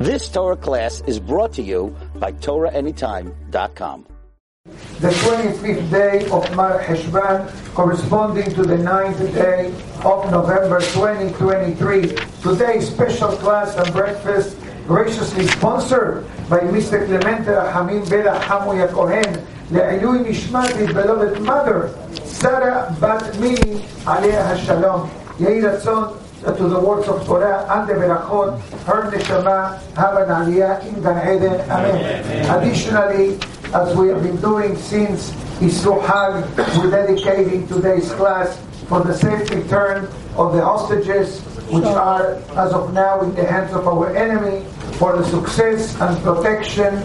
This Torah class is brought to you by TorahAnytime.com. The 25th day of Mar Heshvan, corresponding to the 9th day of November 2023. Today's special class and breakfast, graciously sponsored by Mr. Clemente Rahamim Bela Hamuya Kohen, לעילוי נשמת his beloved mother, Sarah Bat Mini, עליה השלום. יהי רצון to the words of Torah and the Berachot, her neshama have an aliyah in Gan Eden. Amen. Additionally, as we have been doing since Isru Hag, we're dedicating today's class for the safe return of the hostages, which are, as of now, in the hands of our enemy, for the success and protection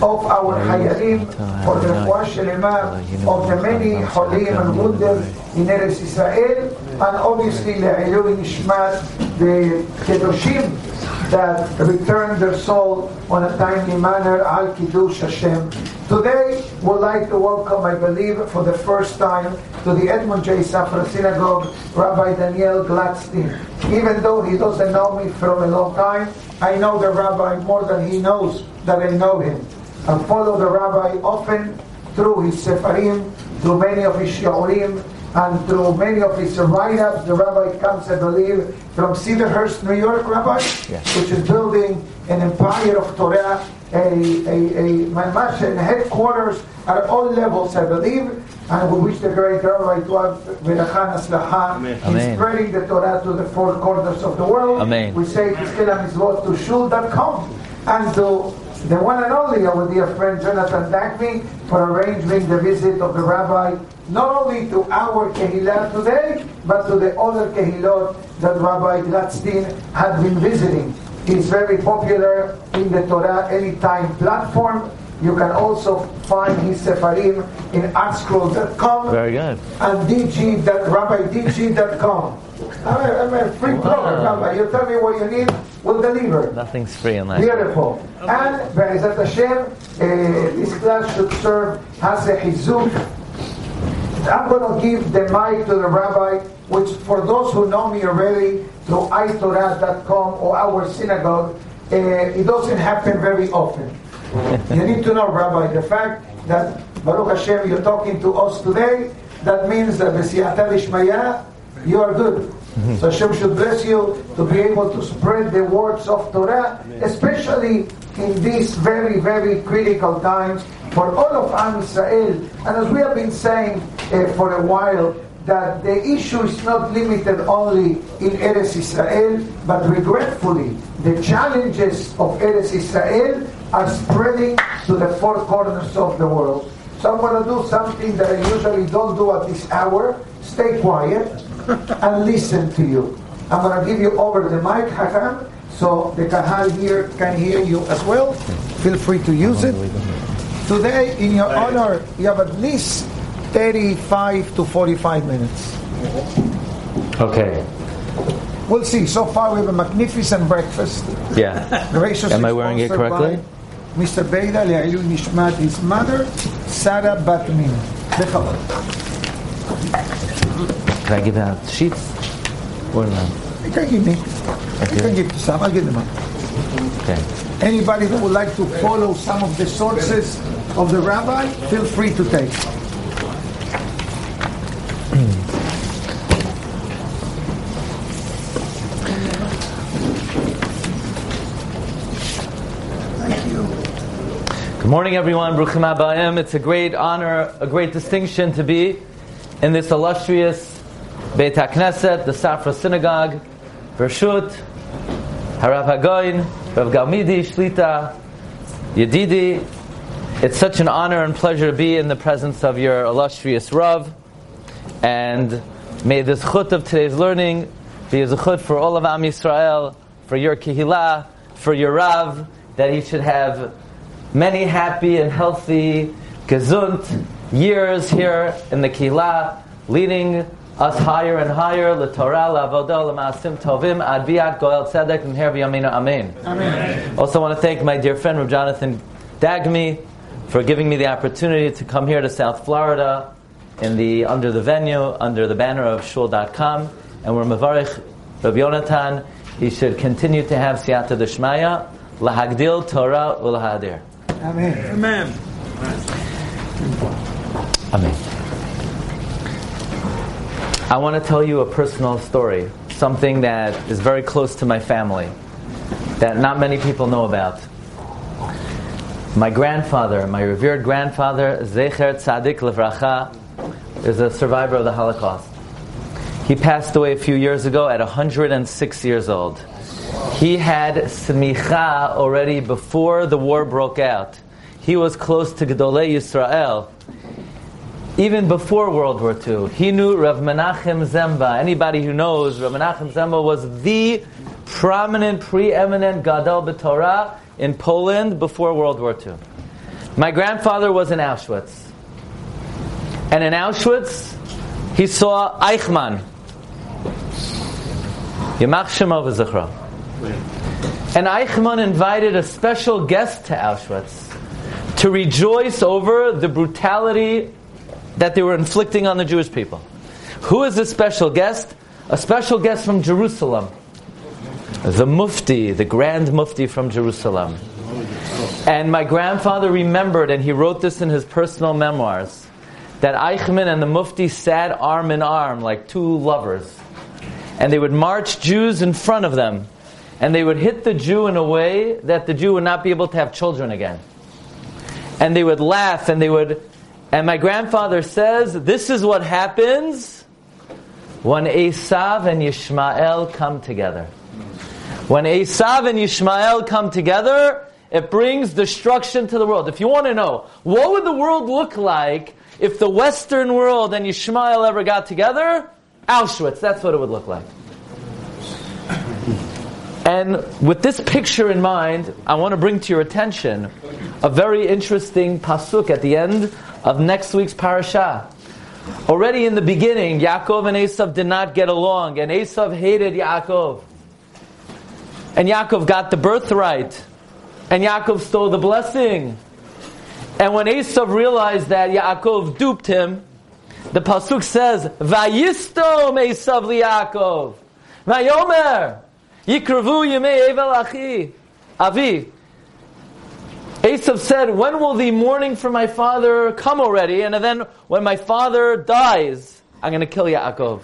of our Hayalim, for the Refuah Shelema of the many Holim and wounded in Eretz Israel, and obviously Le'ilui Nishmat, the Kedoshim that return their soul on a timely manner, Al Kiddush Hashem. Today, we'd like to welcome, I believe, for the first time to the Edmond J. Safra Synagogue, Rabbi Daniel Glatstein. Even though he doesn't know me from a long time, I know the rabbi more than he knows that I know him. I follow the rabbi often through his Sefarim, through many of his Shiurim, and through many of his write-ups, the rabbi comes, I believe, from Cedarhurst, New York, Rabbi, Yes. which is building an empire of Torah, a, a, a mamash and headquarters at all levels, I believe. And we wish the great rabbi to have Berachan Aslaha in Amen. spreading the Torah to the four corners of the world. Amen. We say Kiskela Mitzvot to shul.com and to the one and only our dear friend Jonathan Dagme for arranging the visit of the rabbi not only to our Kehillah today, but to the other Kehillot that Rabbi Glatstein had been visiting. He's very popular in the Torah Anytime platform. You can also find his Sefarim in artscroll.com Very good. and DG, RabbiDG.com. I'm a, I'm a free blogger, Rabbi. You tell me what you need, we'll deliver. Nothing's free in life. Beautiful. And Be'ezat Hashem, uh, this class should serve as a hizuk. I'm going to give the mic to the rabbi, which for those who know me already through itorah.com or our synagogue, uh, it doesn't happen very often. you need to know, Rabbi, the fact that Baruch Hashem, you're talking to us today, that means that B'siyata Lishmaya, you are good. So Hashem should bless you to be able to spread the words of Torah, especially in these very, very critical times for all of Am Israel. And as we have been saying uh, for a while, that the issue is not limited only in Eretz Israel, but regretfully, the challenges of Eretz Israel are spreading to the four corners of the world. So I'm going to do something that I usually don't do at this hour. Stay quiet and listen to you. I'm going to give you over the mic, Hakam, so the Kahal here can hear you as well. Feel free to use it. Today, in your honor, you have at least 35 to 45 minutes. Okay. We'll see. So far, we have a magnificent breakfast. Yeah. Graciously Am I wearing it sponsored correctly? Mr. Beida Le'ayu Nishmat, his mother, Sarah Batmin. Bechavod. Can I give out sheets? Or? You can give me. Okay. You can give to some. I'll give them up. Okay. Anybody who would like to follow some of the sources of the rabbi, feel free to take. Good morning, everyone. Bruchim Abayim. It's a great honor, a great distinction to be in this illustrious Beit HaKnesset, the Safra Synagogue, Bershut, Harav Hagoyin, Rav Galmidi, Shlita, Yedidi. It's such an honor and pleasure to be in the presence of your illustrious Rav. And may this chut of today's learning be a chut for all of Am Yisrael, for your Kehillah, for your Rav, that he should have many happy and healthy, gesund years here in the Kehillah, leading us higher and higher, l'torah, l'avodah, l'maasim tovim, ad biat goel tzedek, m'her v'yamina, amen. Amen. Also want to thank my dear friend, Rav Jonathan Dagme, for giving me the opportunity to come here to South Florida in the, under the venue, under the banner of shul.com. And we're Mavarich Rav Yonatan. He should continue to have siyata deshmaya lahagdil Torah ulahadir. Amen. Amen. Amen. I want to tell you a personal story, something that is very close to my family, that not many people know about. My grandfather, my revered grandfather, Zecher Tzadik Levracha, is a survivor of the Holocaust. He passed away a few years ago at 106 years old. He had smicha already before the war broke out. He was close to Gedolei Yisrael. Even before World War II, he knew Rav Menachem Ziemba. Anybody who knows, Rav Menachem Ziemba was the prominent, preeminent Gadol B'Torah in Poland before World War II. My grandfather was in Auschwitz. And in Auschwitz, he saw Eichmann. Yamach Shema v'Zichra. And Eichmann invited a special guest to Auschwitz to rejoice over the brutality that they were inflicting on the Jewish people. Who is this special guest? A special guest from Jerusalem. The Mufti, the Grand Mufti from Jerusalem. And my grandfather remembered, and he wrote this in his personal memoirs, that Eichmann and the Mufti sat arm in arm like two lovers. And they would march Jews in front of them. And they would hit the Jew in a way that the Jew would not be able to have children again. And they would laugh and they would. And my grandfather says, This is what happens when Esav and Yishmael come together. When Esav and Yishmael come together, it brings destruction to the world. If you want to know, what would the world look like if the Western world and Yishmael ever got together? Auschwitz, that's what it would look like. And with this picture in mind, I want to bring to your attention a very interesting pasuk at the end of next week's parasha. Already in the beginning, Yaakov and Esav did not get along, and Esav hated Yaakov. And Yaakov got the birthright, and Yaakov stole the blessing. And when Esav realized that Yaakov duped him, the pasuk says, "Vayistom Esav liYaakov, Vayomer Yikravu Yemei Evel Achi Avi." Esav said, "When will the mourning for my father come already?" And then, when my father dies, I'm going to kill Yaakov.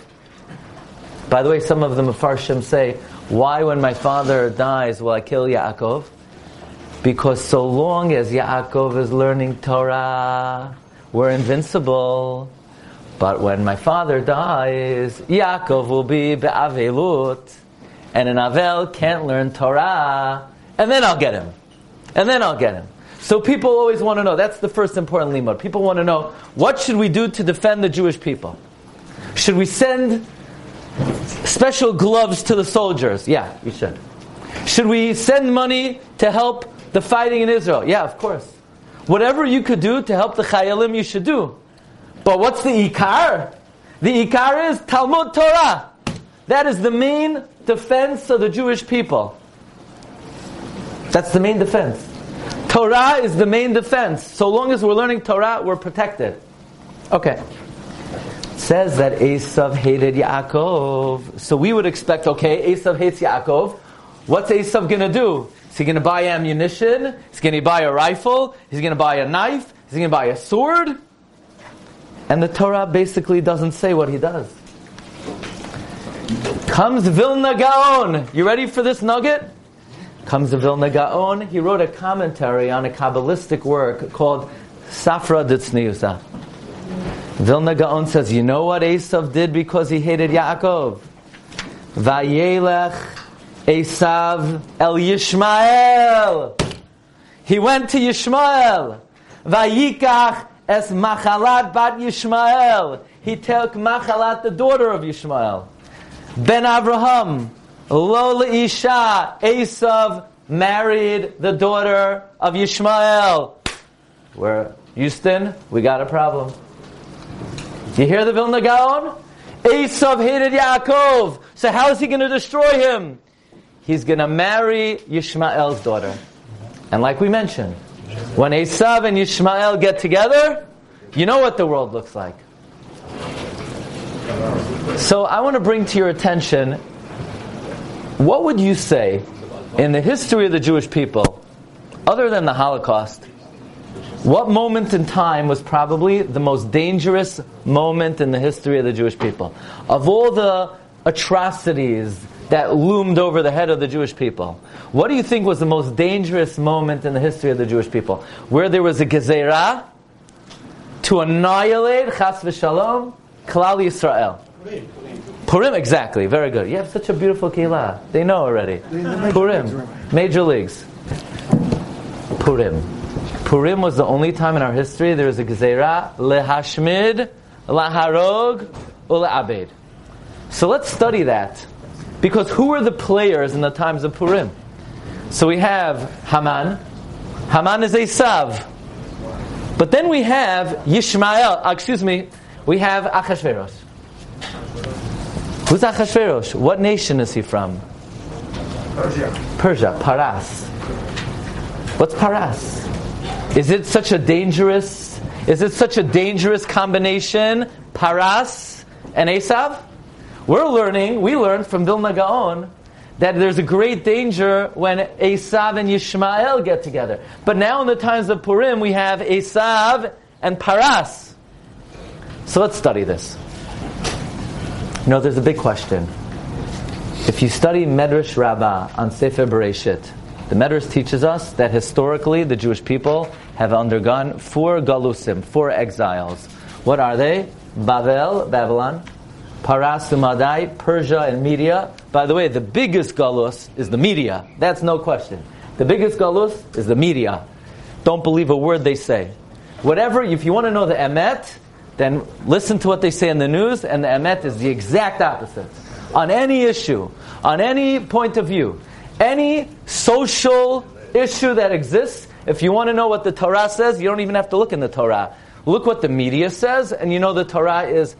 By the way, some of the Mefarshim say, "Why, when my father dies, will I kill Yaakov?" Because so long as Yaakov is learning Torah, we're invincible. But when my father dies, Yaakov will be be'avelut, and an Avel can't learn Torah, and then I'll get him. And then I'll get him. So people always want to know, that's the first important limud. People want to know, what should we do to defend the Jewish people? Should we send special gloves to the soldiers? Yeah, we should. Should we send money to help the fighting in Israel? Yeah, of course. Whatever you could do to help the Chayalim, you should do. But what's the Ikar? The Ikar is Talmud Torah. That is the main defense of the Jewish people. That's the main defense. Torah is the main defense. So long as we're learning Torah, we're protected. Okay. Says that Esav hated Yaakov. So we would expect, okay, Esav hates Yaakov. What's Esav going to do? Is he going to buy ammunition? Is he going to buy a rifle? Is he going to buy a knife? Is he going to buy a sword? And the Torah basically doesn't say what he does. Comes Vilna Gaon. You ready for this nugget? Comes the Vilna Gaon. He wrote a commentary on a Kabbalistic work called Sifra Ditzniusa. Vilna Gaon says, you know what Esav did because he hated Yaakov? Vayelech Esav El Yishmael. He went to Yishmael. Vayikach es Machalat bat Yishmael. He took Machalat, the daughter of Yishmael. Ben Abraham, Lo Isha, Esav married the daughter of Yishmael. Where Houston, we got a problem. You hear the Vilna Gaon? Esav hated Yaakov. So how is he going to destroy him? He's going to marry Yishmael's daughter. And like we mentioned, when Esav and Yishmael get together, you know what the world looks like. So I want to bring to your attention what would you say In the history of the Jewish people, other than the Holocaust, what moment in time was probably the most dangerous moment in the history of the Jewish people? Of all the atrocities that loomed over the head of the Jewish people, what do you think was the most dangerous moment in the history of the Jewish people? Where there was a gezerah to annihilate, chas v'shalom, Klal Yisrael. Purim, exactly. Very good. You have such a beautiful kila. They know already. Purim, major leagues. Purim. Purim was the only time in our history there was a gezerah lehashmid, laharog, ule'abed. So let's study that. Because who were the players in the times of Purim? So we have Haman. Haman is a sav. But then we have Yishmael, uh, excuse me, we have Achashverosh. Who's Achashverosh? What nation is he from? Persia. Persia, Paras. What's Paras? Is it such a dangerous, is it such a dangerous combination, Paras and Esav? We're learning, we learned from Vilna Gaon that there's a great danger when Esav and Yishmael get together. But now in the times of Purim, we have Esav and Paras. So let's study this. Know, there's a big question. If you study Medrash Rabbah on Sefer Bereshit, the Medrash teaches us that historically the Jewish people have undergone four galusim, four exiles. What are they? Babel, Babylon, Paras Umadai, Persia, and Media. By the way, the biggest galus is the media. That's no question. The biggest galus is the media. Don't believe a word they say. Whatever, if you want to know the emet, then listen to what they say in the news, and the emet is the exact opposite. On any issue, on any point of view, any social issue that exists, if you want to know what the Torah says, you don't even have to look in the Torah. Look what the media says, and you know the Torah is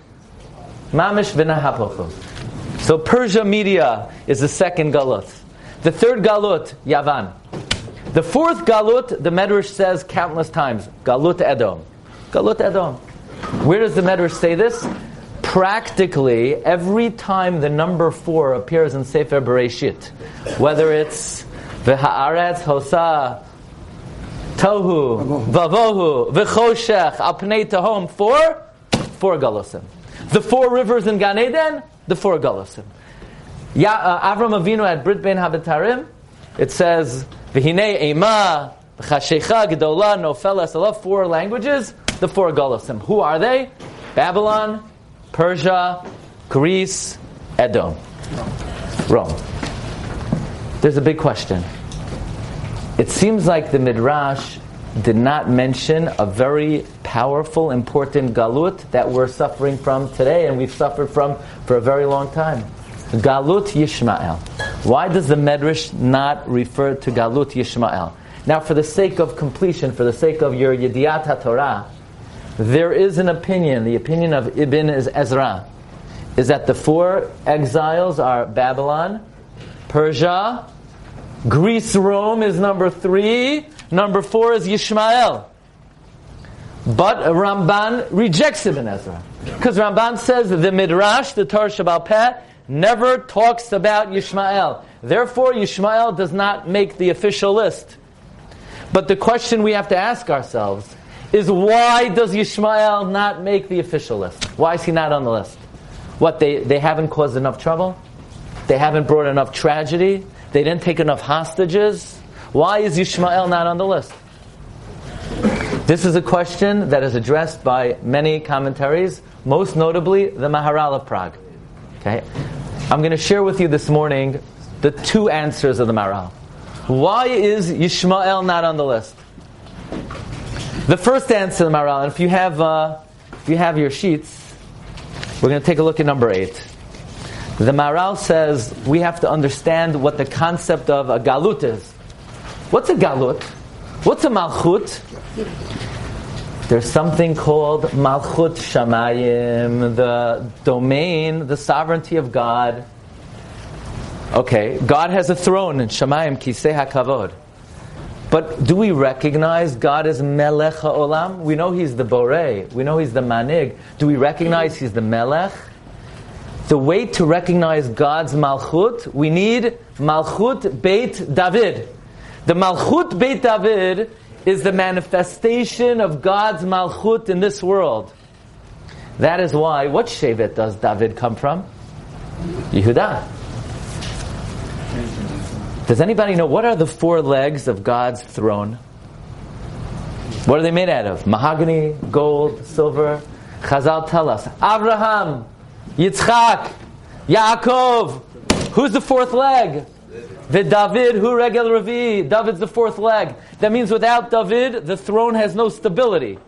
mamish v'nahapochos. So Persia media is the second galut. The third galut, Yavan. The fourth galut, the Medrash says countless times, galut Edom. Galut Edom. Where does the Medrash say this? Practically, every time the number four appears in Sefer Bereshit, whether it's v'haaretz hosa tohu vavohu v'choshech apnei tahom, four, four galusim. The four rivers in Gan Eden, the four galusim. Ya, uh, Avram Avinu at Brit Ben Habitarim, it says, V'hinei ema, v'chashecha, gedola, nofel, esalav, four languages, the four galusim. Who are they? Babylon, Persia, Greece, Edom, Rome. There's a big question. It seems like the Midrash did not mention a very powerful, important galut that we're suffering from today and we've suffered from for a very long time. Galut Yishmael. Why does the Medrash not refer to Galut Yishmael? Now, for the sake of completion, for the sake of your Yediat HaTorah, there is an opinion, the opinion of Ibn Ezra, is that the four exiles are Babylon, Persia, Greece, Rome is number three, number four is Yishmael. But Ramban rejects Ibn Ezra. Because Ramban says that the Midrash, the Torah Shabbal Peh, never talks about Yishmael. Therefore, Yishmael does not make the official list. But the question we have to ask ourselves is why does Yishmael not make the official list? Why is he not on the list? What, they, they haven't caused enough trouble? They haven't brought enough tragedy? They didn't take enough hostages? Why is Yishmael not on the list? This is a question that is addressed by many commentaries, most notably the Maharal of Prague. Okay? I'm going to share with you this morning the two answers of the Maharal. Why is Yishmael not on the list? The first answer of the Maharal, and if you have, uh, if you have your sheets, we're going to take a look at number eight. The Maharal says we have to understand what the concept of a galut is. What's a galut? What's a malchut? There's something called malchut shamayim, the domain, the sovereignty of God. Okay, God has a throne in shamayim kisei hakavod. But do we recognize God as melech haolam? We know He's the borei. We know He's the manig. Do we recognize He's the melech? the way to recognize God's Malchut, we need Malchut Beit David. The Malchut Beit David is the manifestation of God's Malchut in this world. That is why, what Shevet does David come from? Yehuda. Does anybody know what are the four legs of God's throne? What are they made out of? Mahogany, gold, silver. Chazal tell us. Abraham, Yitzchak, Yaakov. Who's the fourth leg? The David, who regel Ravi. David's the fourth leg. That means without David, the throne has no stability.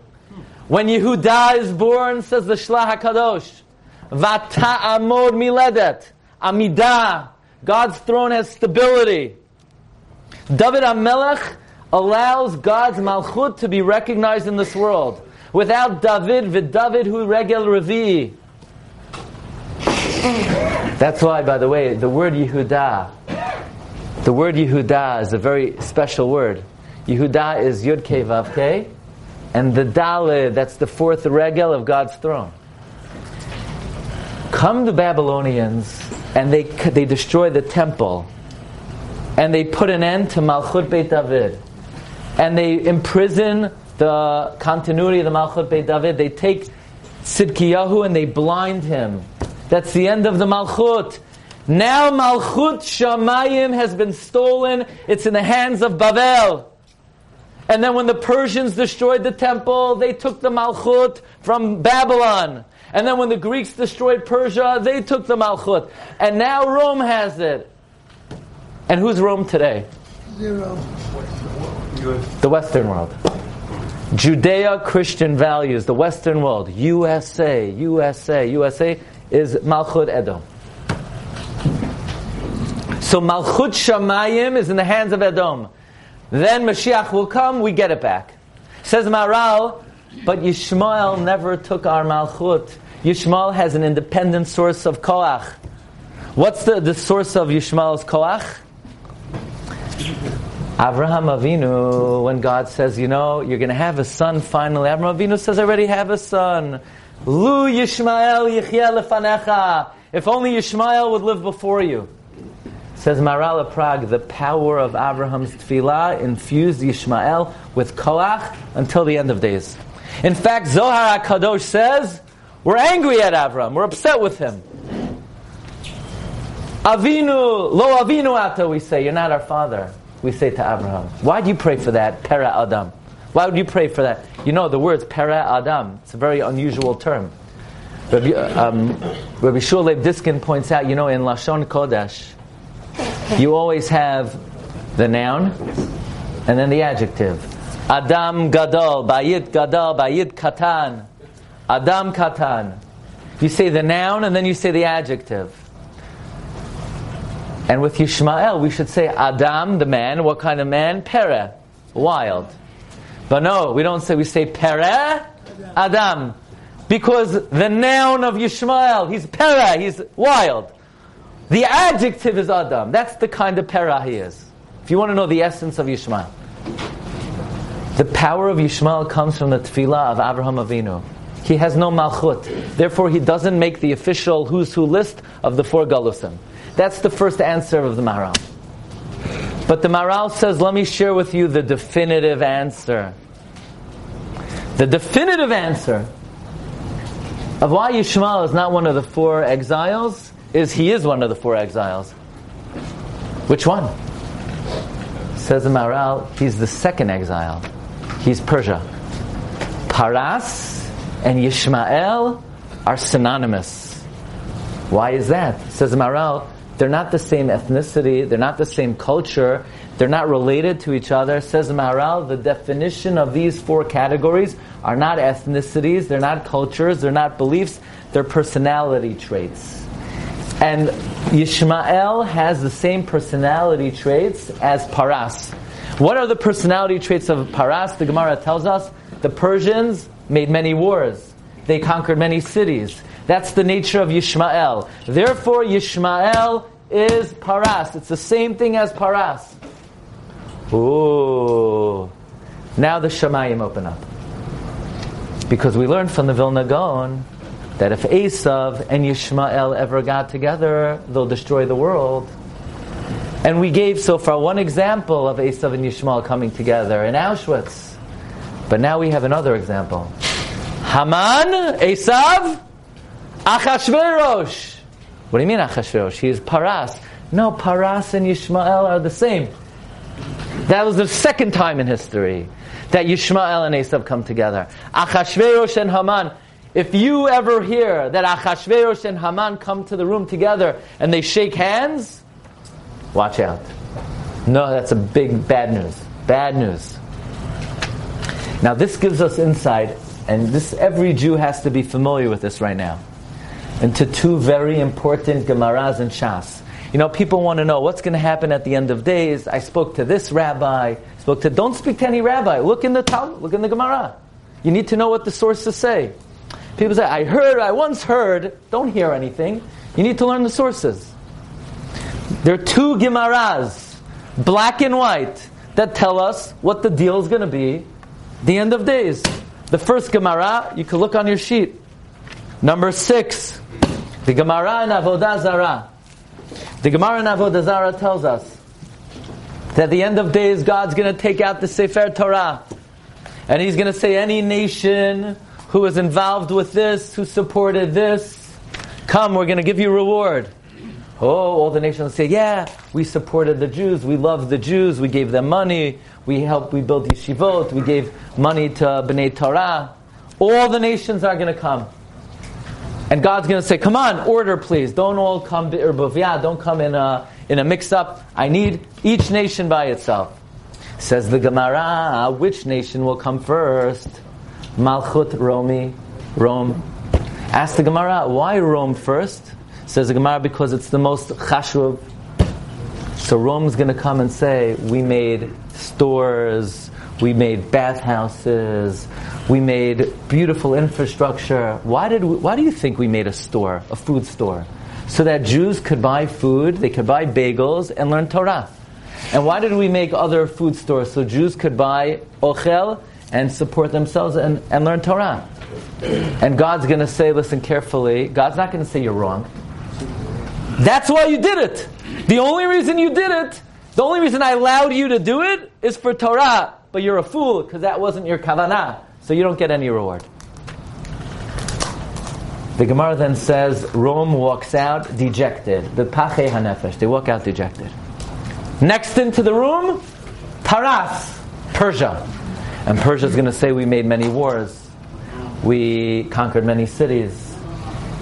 When Yehuda is born, says the Shlach HaKadosh, Vata amod miledet, amidah. God's throne has stability. David HaMelech allows God's malchut to be recognized in this world. Without David, vid David who regel Ravi. That's why, by the way, the word Yehuda, the word Yehuda is a very special word. Yehuda is Yud Kei Vav Kei, and the Daled, that's the fourth regel of God's throne. Come the Babylonians, and they, they destroy the temple, and they put an end to Malchut Beit David, and they imprison the continuity of the Malchut Beit David. They take Sidkiyahu and they blind him. That's the end of the Malchut. Now Malchut Shamayim has been stolen. It's in the hands of Bavel. And then when the Persians destroyed the temple, they took the Malchut from Babylon. And then when the Greeks destroyed Persia, they took the Malchut. And now Rome has it. And who's Rome today? Zero. The Western world. Judeo Christian values, the Western world, USA, USA, USA is Malchut Edom. So Malchut Shamayim is in the hands of Edom. Then Mashiach will come, we get it back. Says Maharal, but Yishmael never took our Malchut. Yishmael has an independent source of Koach. What's the, the source of Yishmael's Koach? Avraham Avinu, when God says, you know, you're going to have a son finally, Avraham Avinu says, I already have a son. Lu Yishmael Yichya lefanecha. If only Yishmael would live before you. Says Maharal Prague, the power of Abraham's tefillah infused Yishmael with koach until the end of days. In fact, Zohar HaKadosh says, we're angry at Avram, we're upset with him. Avinu, lo Avinu ata, we say, you're not our father. We say to Abraham, why do you pray for that, Pera Adam? Why would you pray for that? You know, the words Pera Adam, it's a very unusual term. Rabbi, um, Rabbi Shuleb Diskin points out, you know, in Lashon Kodesh, you always have the noun and then the adjective. Adam gadol, bayit gadol, bayit katan. Adam katan. You say the noun and then you say the adjective. And with Yishmael, we should say Adam, the man. What kind of man? Pere, wild. But no, we don't say, we say Pere, Adam. Because the noun of Yishmael, he's Pere, he's wild. The adjective is Adam. That's the kind of Pera he is. If you want to know the essence of Yishmael. The power of Yishmael comes from the tefillah of Abraham Avinu. He has no malchut. Therefore, he doesn't make the official who's who list of the four galusim. That's the first answer of the Maharal. But the Maharal says, let me share with you the definitive answer. The definitive answer of why Yishmael is not one of the four exiles is he is one of the four exiles. Which one? Says the Maharal, he's the second exile. He's Persia. Paras and Yishmael are synonymous. Why is that? Says the Maharal, they're not the same ethnicity, they're not the same culture, they're not related to each other. Says the Maharal, the definition of these four categories are not ethnicities, they're not cultures, they're not beliefs, they're personality traits. And Yishmael has the same personality traits as Paras. What are the personality traits of Paras? The Gemara tells us the Persians made many wars. They conquered many cities. That's the nature of Yishmael. Therefore, Yishmael is Paras. It's the same thing as Paras. Ooh. Now the Shemayim open up. Because we learned from the Vilna Gaon that if Esav and Yishmael ever got together, they'll destroy the world. And we gave so far one example of Esav and Yishmael coming together in Auschwitz. But now we have another example. Haman, Esav, Achashverosh. What do you mean Achashverosh? He is Paras. No, Paras and Yishmael are the same. That was the second time in history that Yishmael and Esav come together. Achashverosh and Haman. If you ever hear that Achashverosh and Haman come to the room together and they shake hands, watch out. No, that's a big bad news. Bad news. Now this gives us insight, and this every Jew has to be familiar with this right now, into two very important Gemaras and Shas. You know, people want to know what's going to happen at the end of days. I spoke to this rabbi, spoke to, don't speak to any rabbi. Look in the Talmud, look in the Gemara. You need to know what the sources say. People say, I heard, I once heard. Don't hear anything. You need to learn the sources. There are two Gemaras, black and white, that tell us what the deal is going to be the end of days. The first Gemara, you can look on your sheet. Number six, the Gemara in Avodah Zarah. The Gemara in Avodah Zarah tells us that at the end of days, God's going to take out the Sefer Torah. And He's going to say, any nation who is involved with this, who supported this, come, we're going to give you reward. Oh, all the nations say, yeah, we supported the Jews, we loved the Jews, we gave them money, we helped, we built yeshivot, we gave money to Bnei Torah. All the nations are going to come. And God's going to say, come on, order please. Don't all come, yeah, don't come in a, in a mix-up. I need each nation by itself. Says the Gemara, which nation will come first? Malchut, Romi, Rome. Ask the Gemara, why Rome first? Says the Gemara, because it's the most chashuv. So Rome's going to come and say, we made stores, we made bathhouses, we made beautiful infrastructure. Why did we, why do you think we made a store, a food store? So that Jews could buy food, they could buy bagels and learn Torah. And why did we make other food stores? So Jews could buy ochel and support themselves and, and learn Torah. And God's going to say, listen carefully, God's not going to say you're wrong. That's why you did it. The only reason you did it, the only reason I allowed you to do it is for Torah. But you're a fool because that wasn't your kavanah. So you don't get any reward. The Gemara then says Rome walks out dejected. The Pache Hanefesh. They walk out dejected. Next into the room, Paras, Persia. And Persia is going to say, We made many wars. We conquered many cities.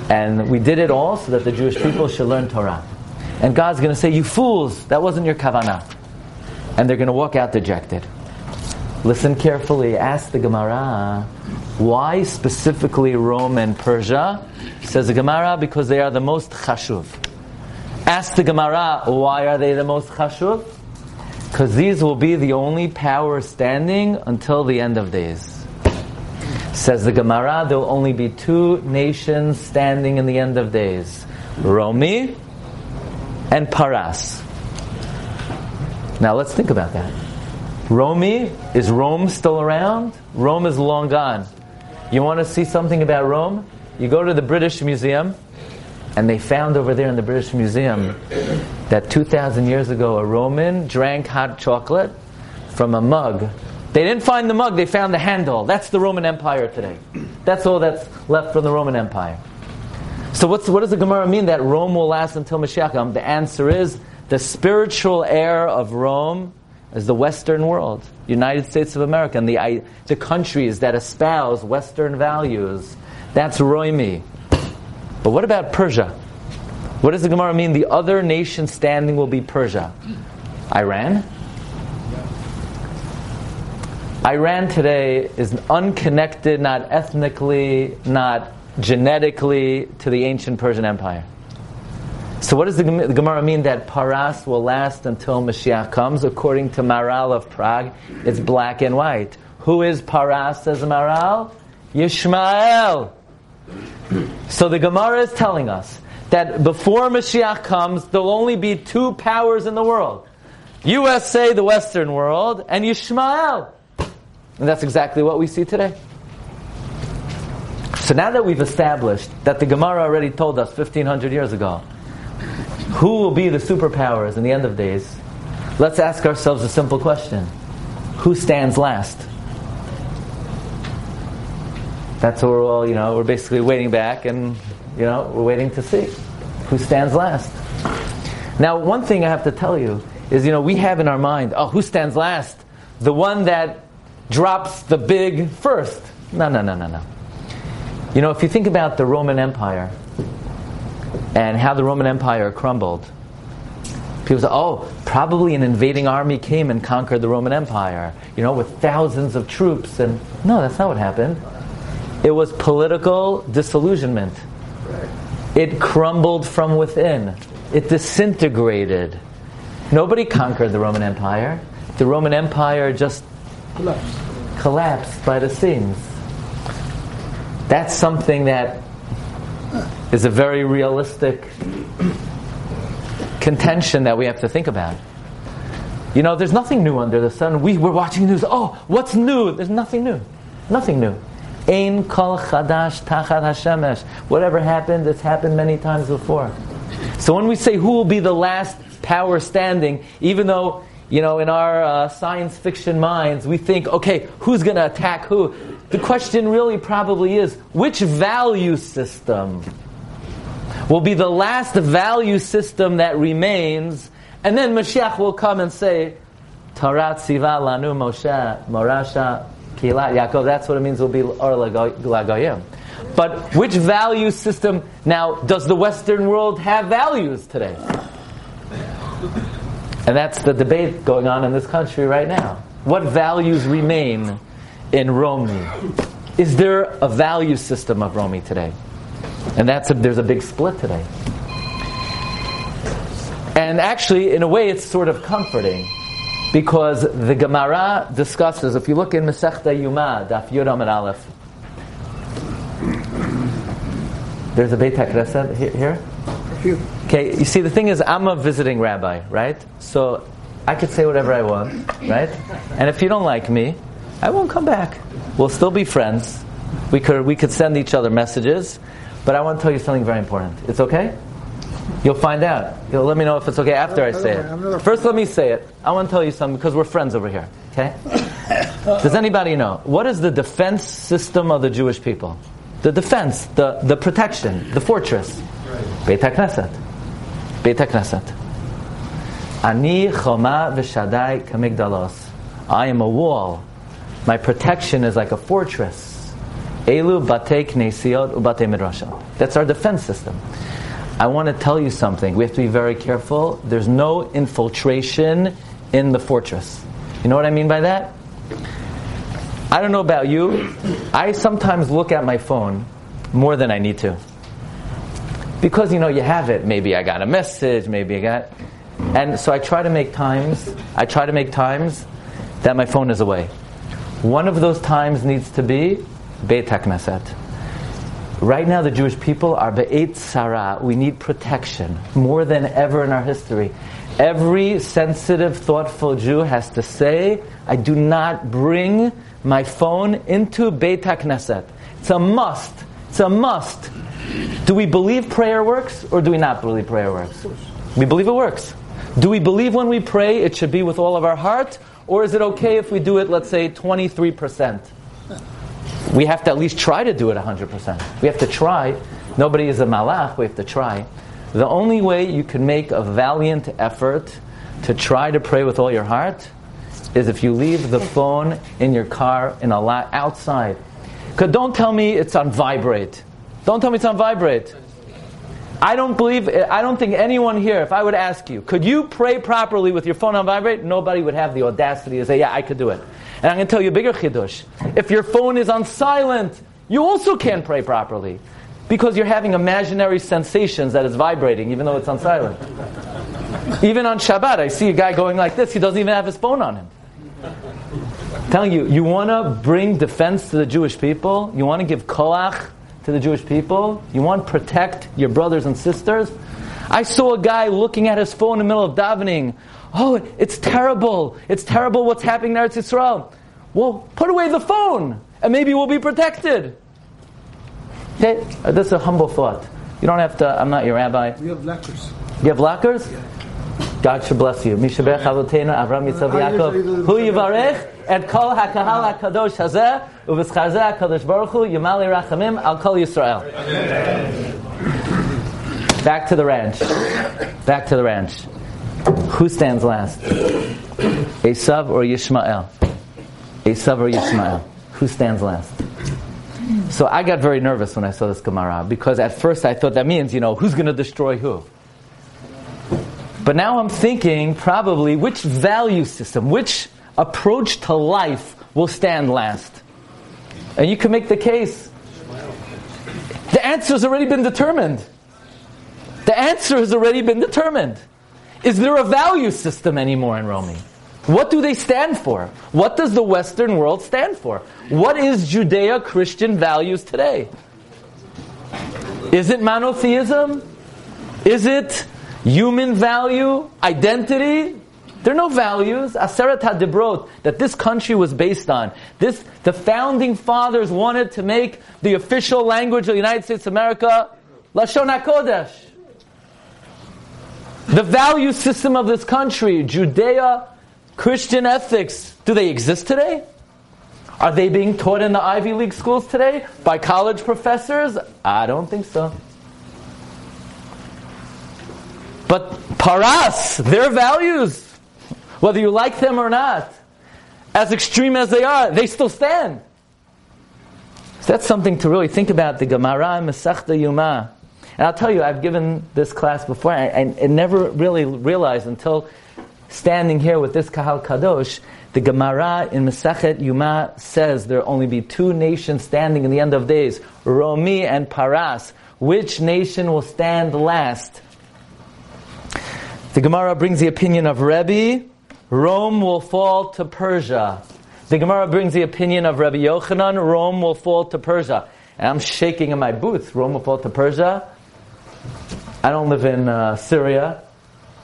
And we did it all so that the Jewish people should learn Torah. And God's going to say, You fools, that wasn't your kavanah. And they're going to walk out dejected. Listen carefully, ask the Gemara, why specifically Rome and Persia? Says the Gemara, because they are the most chashuv. Ask the Gemara, why are they the most chashuv? Because these will be the only power standing until the end of days. Says the Gemara, there will only be two nations standing in the end of days Romi and Paras. Now let's think about that. Romi, is Rome still around? Rome is long gone. You want to see something about Rome? You go to the British Museum, and they found over there in the British Museum that 2,000 years ago a Roman drank hot chocolate from a mug they didn't find the mug, they found the handle. That's the Roman Empire today. That's all that's left from the Roman Empire. So what does the Gemara mean that Rome will last until Mashiach comes? The answer is the spiritual heir of Rome is the Western world, United States of America, and the, the countries that espouse Western values. That's Romi. But what about Persia? What does the Gemara mean? The other nation standing will be Persia. Iran? Iran today is unconnected, not ethnically, not genetically, to the ancient Persian Empire. So, what does the Gemara mean that Paras will last until Mashiach comes? According to Maharal of Prague, it's black and white. Who is Paras, says Maharal? Yishmael. So, the Gemara is telling us that before Mashiach comes, there'll only be two powers in the world USA, the Western world, and Yishmael, and that's exactly what we see today. So now that we've established that the Gemara already told us 1500 years ago who will be the superpowers in the end of days, let's ask ourselves a simple question Who stands last? That's what we're all, you know, we're basically waiting back and, you know, we're waiting to see who stands last. Now, one thing I have to tell you is, you know, we have in our mind, oh, who stands last? The one that drops the big first. No, no, no, no, no. You know, if you think about the Roman Empire and how the Roman Empire crumbled, people say, oh, probably an invading army came and conquered the Roman Empire, you know, with thousands of troops. And no, that's not what happened. It was political disillusionment. It crumbled from within. It disintegrated. Nobody conquered the Roman Empire. The Roman Empire just collapsed, collapsed by the seams. That's something that is a very realistic contention that we have to think about. You know, there's nothing new under the sun. We were watching news. Oh, what's new? There's nothing new. Nothing new. Ein kol chadash tachat hashemesh. Whatever happened, it's happened many times before. So when we say who will be the last power standing, even though you know in our uh, science fiction minds we think, okay, who's going to attack who? The question really probably is which value system will be the last value system that remains, and then Mashiach will come and say, Tarat Siva Lanu Moshe Morasha Kilat Yaakov. That's what it means. Will be Or Lagoyim. But which value system now does the Western world have values today? And that's the debate going on in this country right now. What values remain in Romi? Is there a value system of Romi today? And that's a, there's a big split today. And actually, in a way, it's sort of comforting because the Gemara discusses. If you look in Masechta Yuma, Daf Yudam and Aleph, there's a Beit HaKnesset here. Okay, you see, the thing is, I'm a visiting rabbi, right? So I could say whatever I want, right? And if you don't like me, I won't come back. We'll still be friends. We could, we could send each other messages. But I want to tell you something very important. It's okay? You'll find out. You'll let me know if it's okay after I say it. First, let me say it. I want to tell you something because we're friends over here. Okay? Does anybody know what is the defense system of the Jewish people? The defense, the, the protection, the fortress. Beit HaKnesset. Beit HaKnesset. Ani choma v'shadai kamigdalos. I am a wall. My protection is like a fortress. Elu bate knesiot ubate midrashot. That's our defense system. I want to tell you something. We have to be very careful. There's no infiltration in the fortress. You know what I mean by that? I don't know about you. I sometimes look at my phone more than I need to because you know you have it. Maybe I got a message. Maybe I got, and so I try to make times. I try to make times that my phone is away. One of those times needs to be Beit HaKnesset. Right now, the Jewish people are be'et sarah. We need protection more than ever in our history. Every sensitive, thoughtful Jew has to say, I do not bring my phone into Beit HaKnesset. It's a must. It's a must. Do we believe prayer works or do we not believe prayer works? We believe it works. Do we believe when we pray it should be with all of our heart or is it okay if we do it, let's say, 23%? We have to at least try to do it 100%. We have to try. Nobody is a malach, we have to try. The only way you can make a valiant effort to try to pray with all your heart is if you leave the phone in your car in a lot outside. Because don't tell me it's on vibrate. Don't tell me it's on vibrate. I don't believe, I don't think anyone here, if I would ask you, could you pray properly with your phone on vibrate? Nobody would have the audacity to say, yeah, I could do it. And I'm going to tell you a bigger chidush. If your phone is on silent, you also can't pray properly. Because you're having imaginary sensations that it's vibrating, even though it's on silent. even on Shabbat, I see a guy going like this, he doesn't even have his phone on him. I'm telling you, you want to bring defense to the Jewish people? You want to give koach to the Jewish people? You want to protect your brothers and sisters? I saw a guy looking at his phone in the middle of davening. Oh, it's terrible. It's terrible what's happening in Eretz Yisrael. Well, put away the phone, and maybe we'll be protected. Okay, uh, this is a humble thought. You don't have to. I'm not your rabbi. We have lockers. You have lockers? God should bless you. Mishabech Avotenu Avram Yitzchak Yaakov. Hu yivarech et kol hakahal hakadosh hazeh uveschazeh hakadosh baruch hu yamali rachamim al kol Yisrael. Back to the ranch. Back to the ranch. Who stands last? Esav or Yishmael? Esav or Yishmael? Who stands last? So I got very nervous when I saw this Gemara because at first I thought that means, you know, who's going to destroy who? But now I'm thinking probably which value system, which approach to life will stand last. And you can make the case. The answer has already been determined. The answer has already been determined. Is there a value system anymore in Romi? What do they stand for? What does the Western world stand for? What is Judeo Christian values today? Is it monotheism? Is it human value, identity. There are no values. Aseret HaDibrot that this country was based on. This, the founding fathers wanted to make the official language of the United States of America Lashon HaKodesh. The value system of this country, Judeo, Christian ethics, do they exist today? Are they being taught in the Ivy League schools today by college professors? I don't think so. But paras, their values, whether you like them or not, as extreme as they are, they still stand. So that's something to really think about. The Gemara Masechta Yuma. And I'll tell you, I've given this class before. I, I, I never really realized until standing here with this Kahal Kadosh, the Gemara in Masechet Yuma says there will only be two nations standing in the end of days, Romi and Paras. Which nation will stand last? The Gemara brings the opinion of Rebbe, Rome will fall to Persia. The Gemara brings the opinion of Rabbi Yochanan, Rome will fall to Persia. And I'm shaking in my boots, Rome will fall to Persia. I don't live in uh, Syria.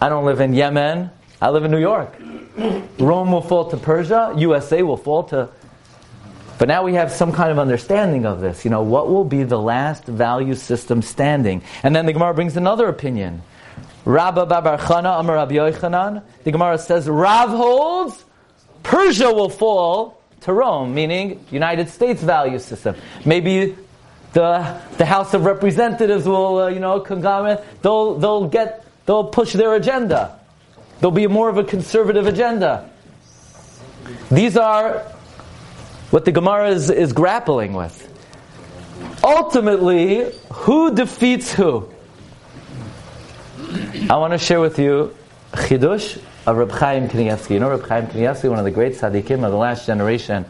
I don't live in Yemen. I live in New York. Rome will fall to Persia. USA will fall to. But now we have some kind of understanding of this. You know, what will be the last value system standing? And then the Gemara brings another opinion. Rabba Babar Chana Amar Rabbi Yochanan. The Gemara says Rav holds Persia will fall to Rome, meaning United States value system. Maybe the the House of Representatives will, uh, you know, conglomerate. They'll they'll get they'll push their agenda. There'll be more of a conservative agenda. These are what the Gemara is, is grappling with. Ultimately, who defeats who? I want to share with you Chidush of Reb Chaim Kanievsky. You know Reb Chaim Kanievsky, one of the great tzaddikim of the last generation.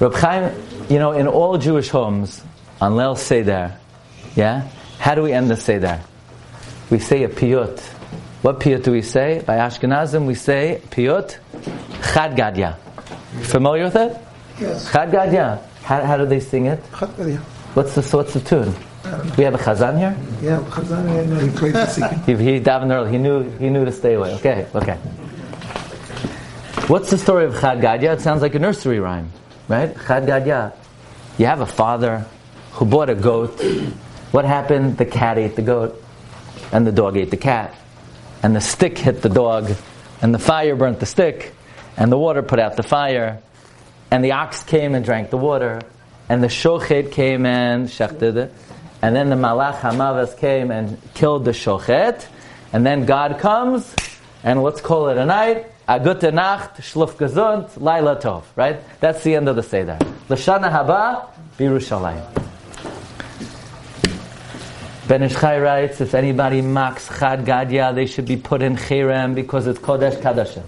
Reb Chaim, you know, in all Jewish homes, on Leil Seder, yeah, how do we end the Seder? We say a piyut. What piyut do we say? By Ashkenazim, we say piyut Chad Gadya. Familiar with it? Yes. Chad Gadya. How, how do they sing it? Chakariya. What's the what's the tune? We have a chazan here. Yeah, Chazan, he played the second. He, he davened early. He knew he knew to stay away. Okay, okay. What's the story of Chad Gadya? It sounds like a nursery rhyme, right? Chad Gadya. You have a father who bought a goat. What happened? The cat ate the goat, and the dog ate the cat, and the stick hit the dog, and the fire burnt the stick, and the water put out the fire, and the ox came and drank the water, and the shochet came and shechted it, and then the malach hamavas came and killed the shochet, and then God comes, and let's call it a night. A gute Nacht, Schlaf gesund, Laila Tov. Right? That's the end of the Seder. Lashana haba, Birushalayim. Ben Ish Chai writes, if anybody mocks Chad Gadya, they should be put in Cherem because it's Kodesh Kadashim.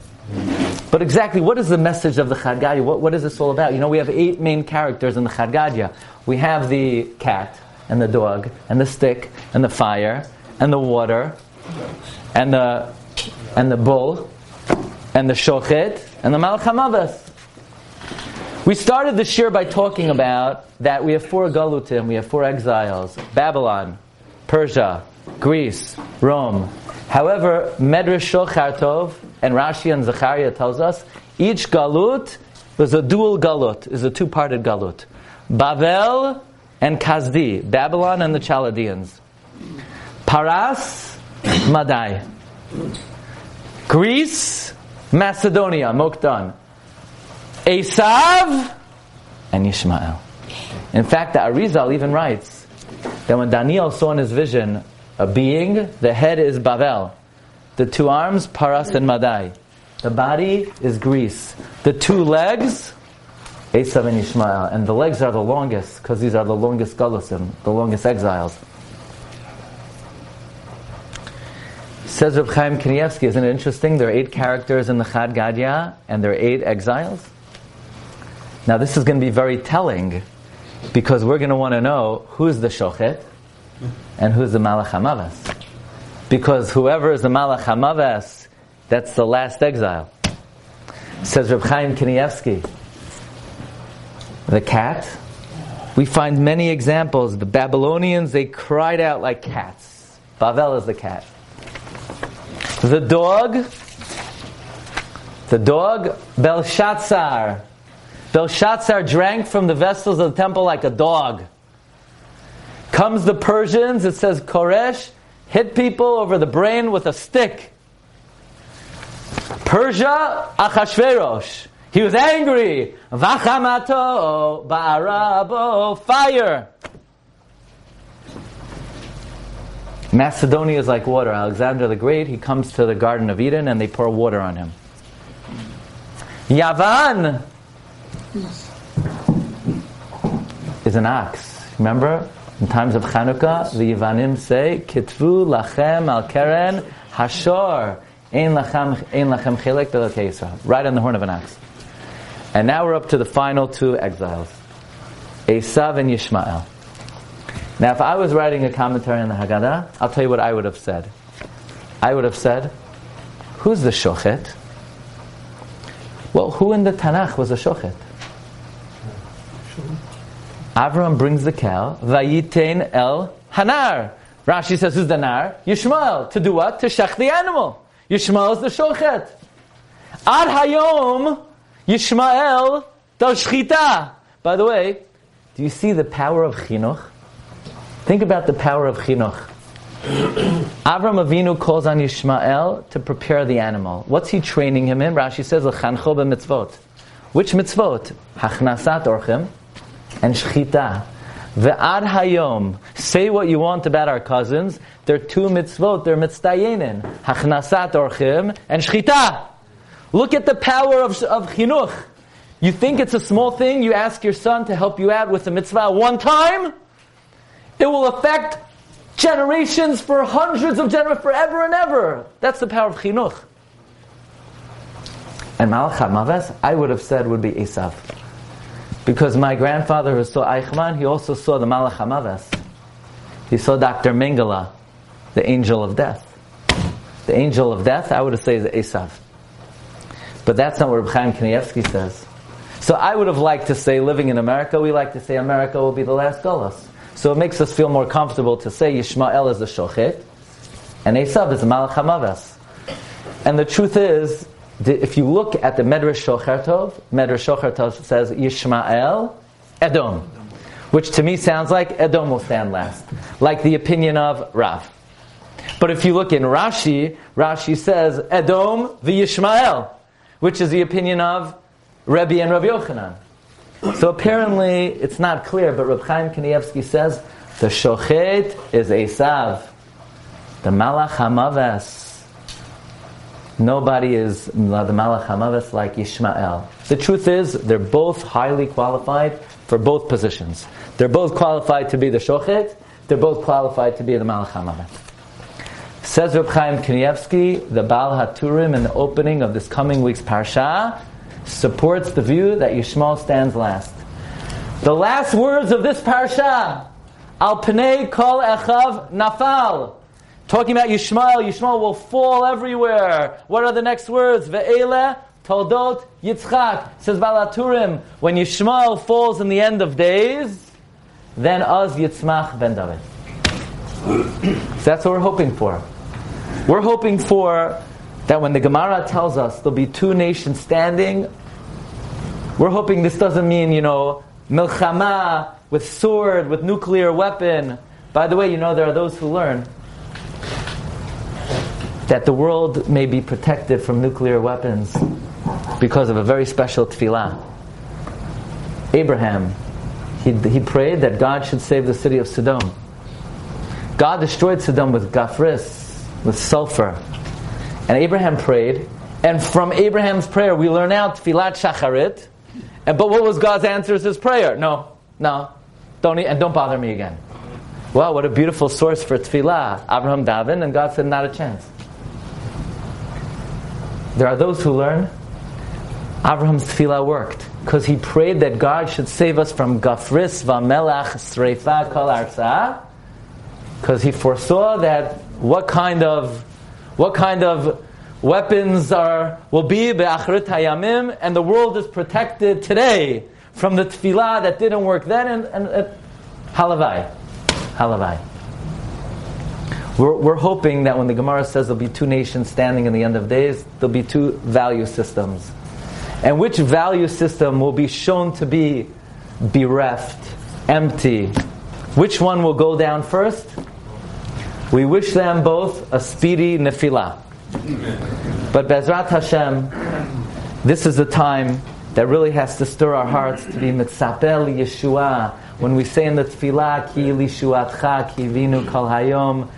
But exactly, what is the message of the Chad Gadya? What, what is this all about? You know, we have eight main characters in the Chad Gadya. We have the cat, and the dog, and the stick, and the fire, and the water, and the, and the bull, and the shochet, and the malach hamavas. We started this year by talking about that we have four galutim, we have four exiles Babylon, Persia, Greece, Rome. However, Medrash Shocher Tov and Rashi and Zechariah tells us each galut was a dual galut, is a two-parted galut. Bavel and Kazdi, Babylon and the Chaldeans. Paras, Madai. Greece, Macedonia, Mokdan. Esav, and Yishmael. In fact, the Arizal even writes that when Daniel saw in his vision a being, the head is Bavel, the two arms, Paras and Madai. The body is Greece. The two legs, Esav and Ishmael. And the legs are the longest, because these are the longest Galusim, the longest exiles. Says Reb Chaim Kanievsky, isn't it interesting? There are eight characters in the Chad Gadya, and there are eight exiles. Now this is going to be very telling, because we're going to want to know who's the Shochet, and who's the Malach HaMavas. Because whoever is the Malach HaMavas, that's the last exile. Says Reb Chaim Kanievsky, the cat. We find many examples. The Babylonians, they cried out like cats. Bavel is the cat. The dog, the dog, Belshazzar. Belshazzar drank from the vessels of the temple like a dog. Comes the Persians, it says Koresh hit people over the brain with a stick. Persia, Achashverosh. He was angry. Vachamato, Ba'arabo, fire. Macedonia is like water. Alexander the Great, he comes to the Garden of Eden and they pour water on him. Yavan is an ox. Remember? In times of Chanukah, the Yavanim say, Kitvu lachem al keren hashor, ein lachem, ein lachem belakesra. Write on the horn of an ox. And now we're up to the final two exiles. Esav and Yishmael. Now, if I was writing a commentary on the Haggadah, I'll tell you what I would have said. I would have said, who's the shochet? Well, who in the Tanakh was a shochet? Avram brings the cow, Vayitein el Hanar. Rashi says, who's the Nar? Yishmael. To do what? To shech the animal. Yishmael is the shochet. Ad Hayom, Yishmael does shchita. By the way, do you see the power of chinuch? Think about the power of chinuch. Avram Avinu calls on Yishmael to prepare the animal. What's he training him in? Rashi says, "L'chancho mitzvot." Which mitzvot? Hachnasat orchim and shchita. Ve'ad hayom. Say what you want about our cousins. They're two mitzvot. They're mitzdayenin. Hachnasat orchim and shchita. Look at the power of, of chinuch. You think it's a small thing? You ask your son to help you out with the mitzvah one time? It will affect generations for hundreds of generations, forever and ever. That's the power of chinuch. And Malach Maves, I would have said, would be Esav. Because my grandfather who saw Eichmann, he also saw the Malach Maves. He saw Dr. Mengele, the angel of death. The angel of death, I would have said, is Esav. But that's not what Reb Chaim Kanievsky says. So I would have liked to say, living in America, we like to say America will be the last Golos. So it makes us feel more comfortable to say Yishmael is the Shochet, and Esav is the Malach HaMavas. And the truth is, if you look at the Medrash Shocher Tov, Medrash Shocher Tov says Yishmael, Edom, which to me sounds like Edom will stand last, like the opinion of Rav. But if you look in Rashi, Rashi says Edom the Yishmael, which is the opinion of Rebbe and Rabbi Yochanan. So apparently it's not clear, but Reb Chaim Kanievsky says the Shochet is Esav, the Malach Hamavas. Nobody is the Malach Hamavas like Yishmael. The truth is, they're both highly qualified for both positions. They're both qualified to be the Shochet, they're both qualified to be the Malach Hamavas. Says Reb Chaim Kanievsky, the Baal Haturim in the opening of this coming week's Parsha, supports the view that Yishmael stands last. The last words of this parsha, Al Pnei Kol Echav Nafal. Talking about Yishmael, Yishmael will fall everywhere. What are the next words? Ve'ele Toldot Yitzchak. Says Baal Haturim, when Yishmael falls in the end of days, then Az Yitzmach Ben David. so that's what we're hoping for. We're hoping for that when the Gemara tells us there'll be two nations standing, we're hoping this doesn't mean, you know, milchama, with sword, with nuclear weapon. By the way, you know there are those who learn that the world may be protected from nuclear weapons because of a very special tefillah. Abraham, he, he prayed that God should save the city of Sodom. God destroyed Sodom with gafris, with sulfur. And Abraham prayed, and from Abraham's prayer we learn out tefillat shacharit. And, but what was God's answer to his prayer? No, no, don't eat, and don't bother me again. Well, what a beautiful source for tefillah. Abraham Davin, and God said, not a chance. There are those who learn Abraham's tefillah worked because he prayed that God should save us from gafris v'melach sreifa arza. Because he foresaw that what kind of what kind of weapons are will be be'achrit hayamim, and the world is protected today from the tefillah that didn't work then, and, and halavai, halavai. We're, we're hoping that when the Gemara says there'll be two nations standing in the end of days, there'll be two value systems. And which value system will be shown to be bereft, empty? Which one will go down first? We wish them both a speedy nefilah. But Bezrat Hashem, this is the time that really has to stir our hearts to be mitzapel Yeshua. When we say in the tefillah, ki lishuatcha ki vinu kol hayom,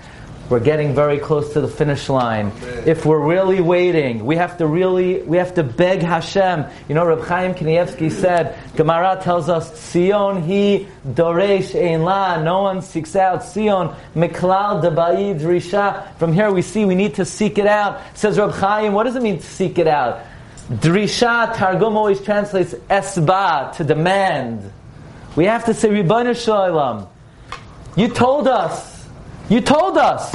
we're getting very close to the finish line. If we're really waiting, we have to really, we have to beg Hashem. You know, Reb Chaim Kanievsky said, Gemara tells us, Sion he doresh ein la, no one seeks out Sion, miklal debaid drisha. From here we see we need to seek it out. Says Reb Chaim, what does it mean to seek it out? Drisha, Targum always translates esba, to demand. We have to say, Ribbana Shalom, you told us, you told us.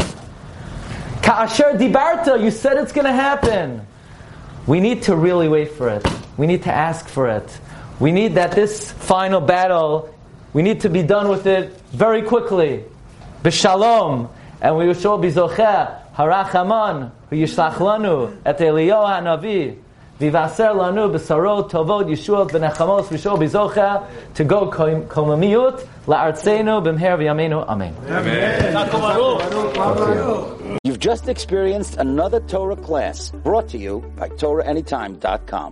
Ka'asher dibarta, you said it's going to happen. We need to really wait for it. We need to ask for it. We need that this final battle, we need to be done with it very quickly. B'shalom. And we shall be zocheh, harachaman, v'yishlach lanu, et Eliyahu hanavi, v'vaser lanu b'sarot tovot yeshuot b'nechamos v'shol bizocha to go komamiyut b'mher v'yameinu. Amen. You've just experienced another Torah class brought to you by TorahAnytime.com.